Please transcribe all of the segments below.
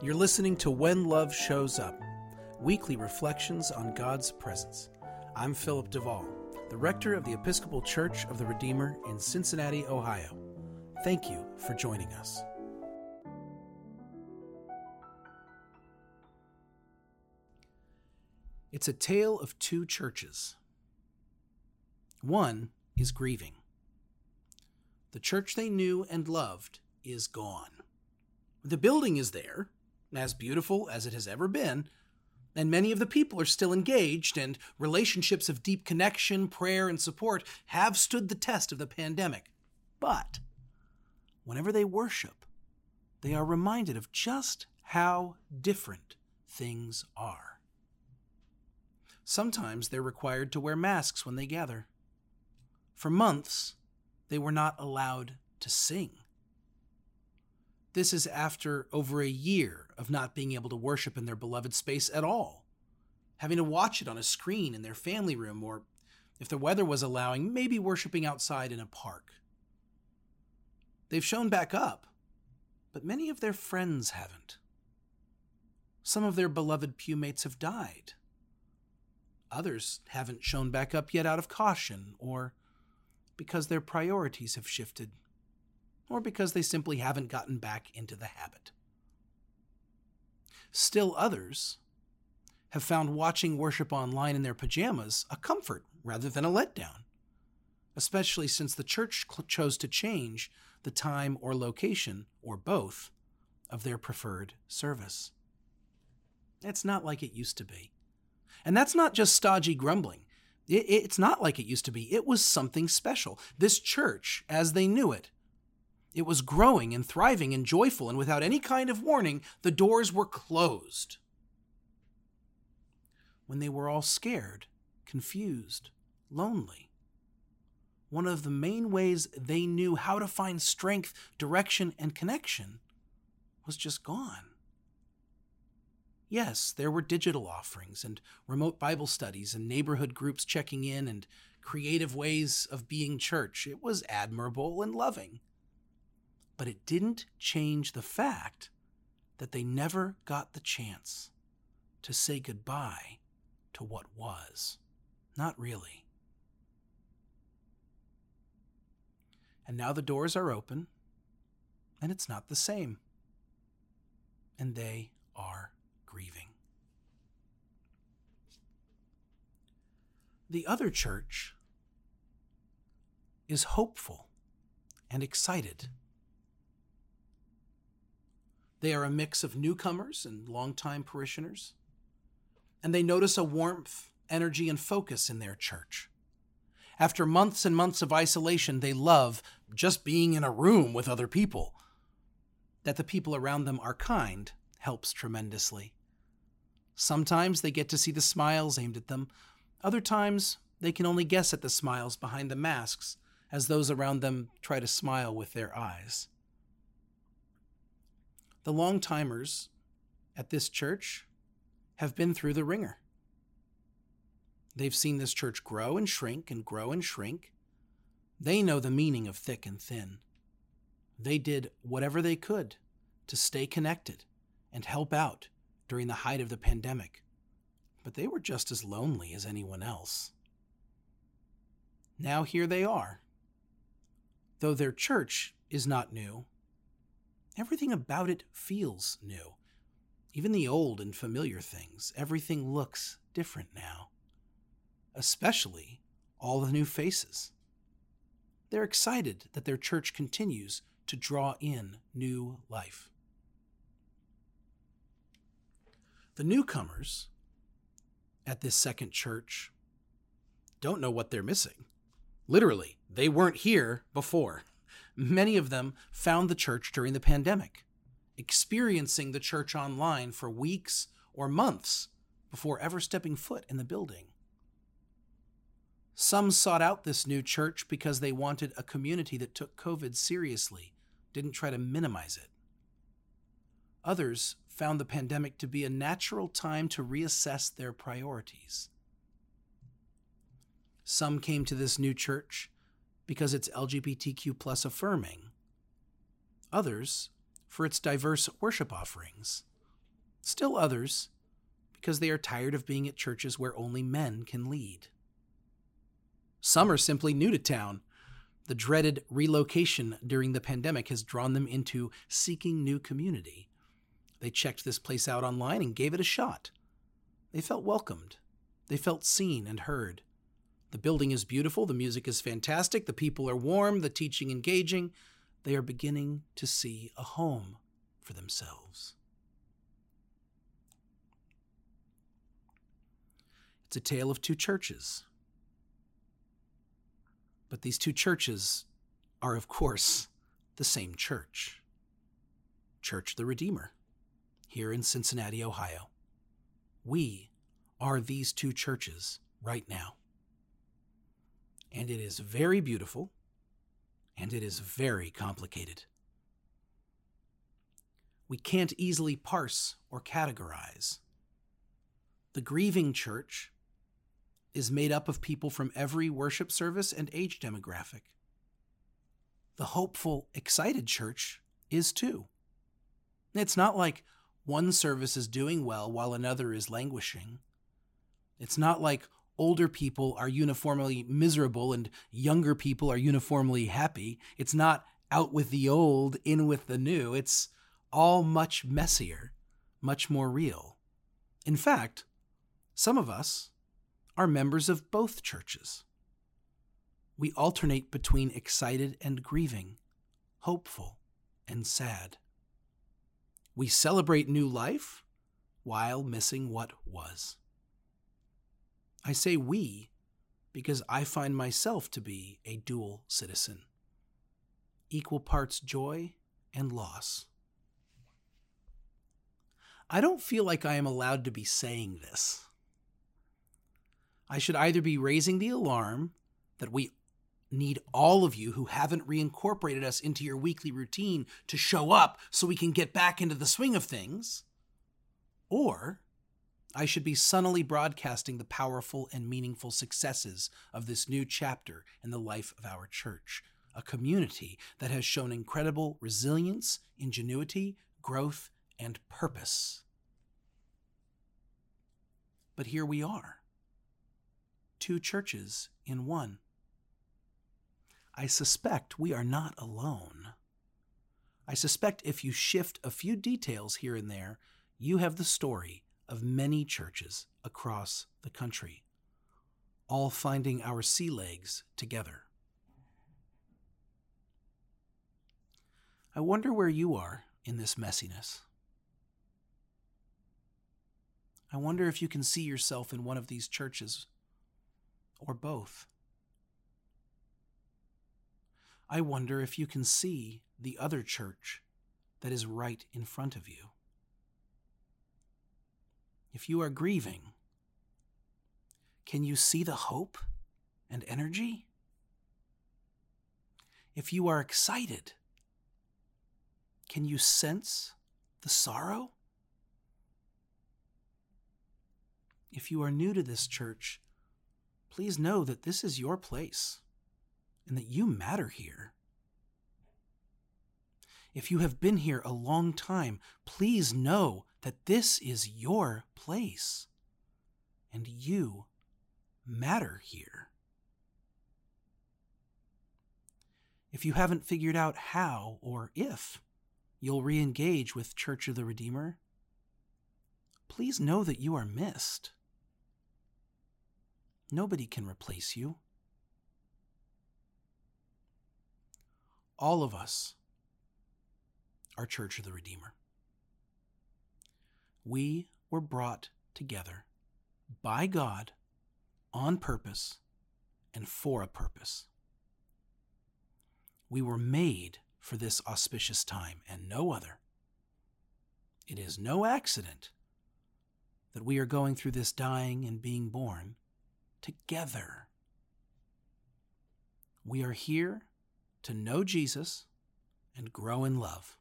You're listening to When Love Shows Up, weekly reflections on God's presence. I'm Philip Duvall, the rector of the Episcopal Church of the Redeemer in Cincinnati, Ohio. Thank you for joining us. It's a tale of two churches. One is grieving. The church they knew and loved is gone. The building is there, as beautiful as it has ever been, and many of the people are still engaged, and relationships of deep connection, prayer, and support have stood the test of the pandemic. But whenever they worship, they are reminded of just how different things are. Sometimes they're required to wear masks when they gather. For months, they were not allowed to sing. This is after over a year of not being able to worship in their beloved space at all, having to watch it on a screen in their family room, or if the weather was allowing, maybe worshiping outside in a park. They've shown back up, but many of their friends haven't. Some of their beloved pewmates have died. Others haven't shown back up yet out of caution or because their priorities have shifted or because they simply haven't gotten back into the habit. Still others have found watching worship online in their pajamas a comfort rather than a letdown, especially since the church chose to change the time or location, or both, of their preferred service. It's not like it used to be. And that's not just stodgy grumbling. it's not like it used to be. It was something special. This church, as they knew it, it was growing and thriving and joyful, and without any kind of warning, the doors were closed. When they were all scared, confused, lonely, one of the main ways they knew how to find strength, direction, and connection was just gone. Yes, there were digital offerings and remote Bible studies and neighborhood groups checking in and creative ways of being church. It was admirable and loving but it didn't change the fact that they never got the chance to say goodbye to what was. Not really. And now the doors are open, and it's not the same. And they are grieving. The other church is hopeful and excited they are a mix of newcomers and longtime parishioners. And they notice a warmth, energy, and focus in their church. After months and months of isolation, they love just being in a room with other people. That the people around them are kind helps tremendously. Sometimes they get to see the smiles aimed at them. Other times, they can only guess at the smiles behind the masks as those around them try to smile with their eyes. The long timers at this church have been through the wringer. They've seen this church grow and shrink and grow and shrink. They know the meaning of thick and thin. They did whatever they could to stay connected and help out during the height of the pandemic, but they were just as lonely as anyone else. Now here they are. Though their church is not new, Everything about it feels new. Even the old and familiar things, everything looks different now. Especially all the new faces. They're excited that their church continues to draw in new life. The newcomers at this second church don't know what they're missing. Literally, they weren't here before. Many of them found the church during the pandemic, experiencing the church online for weeks or months before ever stepping foot in the building. Some sought out this new church because they wanted a community that took COVID seriously, didn't try to minimize it. Others found the pandemic to be a natural time to reassess their priorities. Some came to this new church because it's LGBTQ plus affirming, others for its diverse worship offerings, Still others, because they are tired of being at churches where only men can lead. Some are simply new to town. The dreaded relocation during the pandemic has drawn them into seeking new community. They checked this place out online and gave it a shot. They felt welcomed. They felt seen and heard. The building is beautiful, the music is fantastic, the people are warm, the teaching engaging. They are beginning to see a home for themselves. It's a tale of two churches. But these two churches are, of course, the same church Church the Redeemer, here in Cincinnati, Ohio. We are these two churches right now. And it is very beautiful, and it is very complicated. We can't easily parse or categorize. The grieving church is made up of people from every worship service and age demographic. The hopeful, excited church is too. It's not like one service is doing well while another is languishing. It's not like older people are uniformly miserable and younger people are uniformly happy. It's not out with the old, in with the new. It's all much messier, much more real. In fact, some of us, are members of both churches. We alternate between excited and grieving, hopeful and sad. We celebrate new life while missing what was. I say we because I find myself to be a dual citizen, equal parts joy and loss. I don't feel like I am allowed to be saying this. I should either be raising the alarm that we need all of you who haven't reincorporated us into your weekly routine to show up so we can get back into the swing of things, or I should be sunnily broadcasting the powerful and meaningful successes of this new chapter in the life of our church, a community that has shown incredible resilience, ingenuity, growth, and purpose. But here we are two churches in one. I suspect we are not alone. I suspect if you shift a few details here and there, you have the story of many churches across the country, all finding our sea legs together. I wonder where you are in this messiness. I wonder if you can see yourself in one of these churches or both. I wonder if you can see the other church that is right in front of you. If you are grieving, can you see the hope and energy? If you are excited, can you sense the sorrow? If you are new to this church, please know that this is your place and that you matter here. If you have been here a long time, please know that this is your place and you matter here. If you haven't figured out how or if you'll re engage with Church of the Redeemer, please know that you are missed. Nobody can replace you. All of us are Church of the Redeemer. We were brought together by God on purpose and for a purpose. We were made for this auspicious time and no other. It is no accident that we are going through this dying and being born together. We are here to know Jesus and grow in love.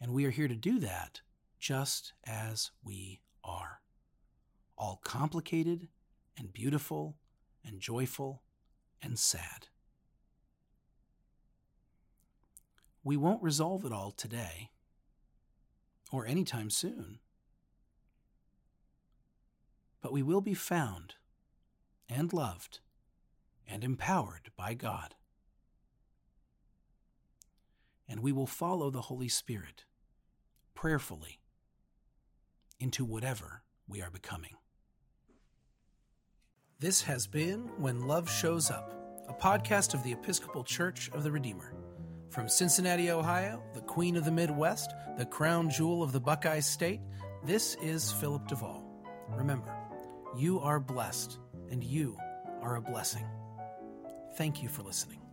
And we are here to do that just as we are. All complicated and beautiful and joyful and sad. We won't resolve it all today. or anytime soon. But we will be found and loved and empowered by God. And we will follow the Holy Spirit prayerfully into whatever we are becoming. This has been When Love Shows Up, a podcast of the Episcopal Church of the Redeemer. From Cincinnati, Ohio, the Queen of the Midwest, the crown jewel of the Buckeye State, this is Philip Duvall. Remember, you are blessed and you are a blessing. Thank you for listening.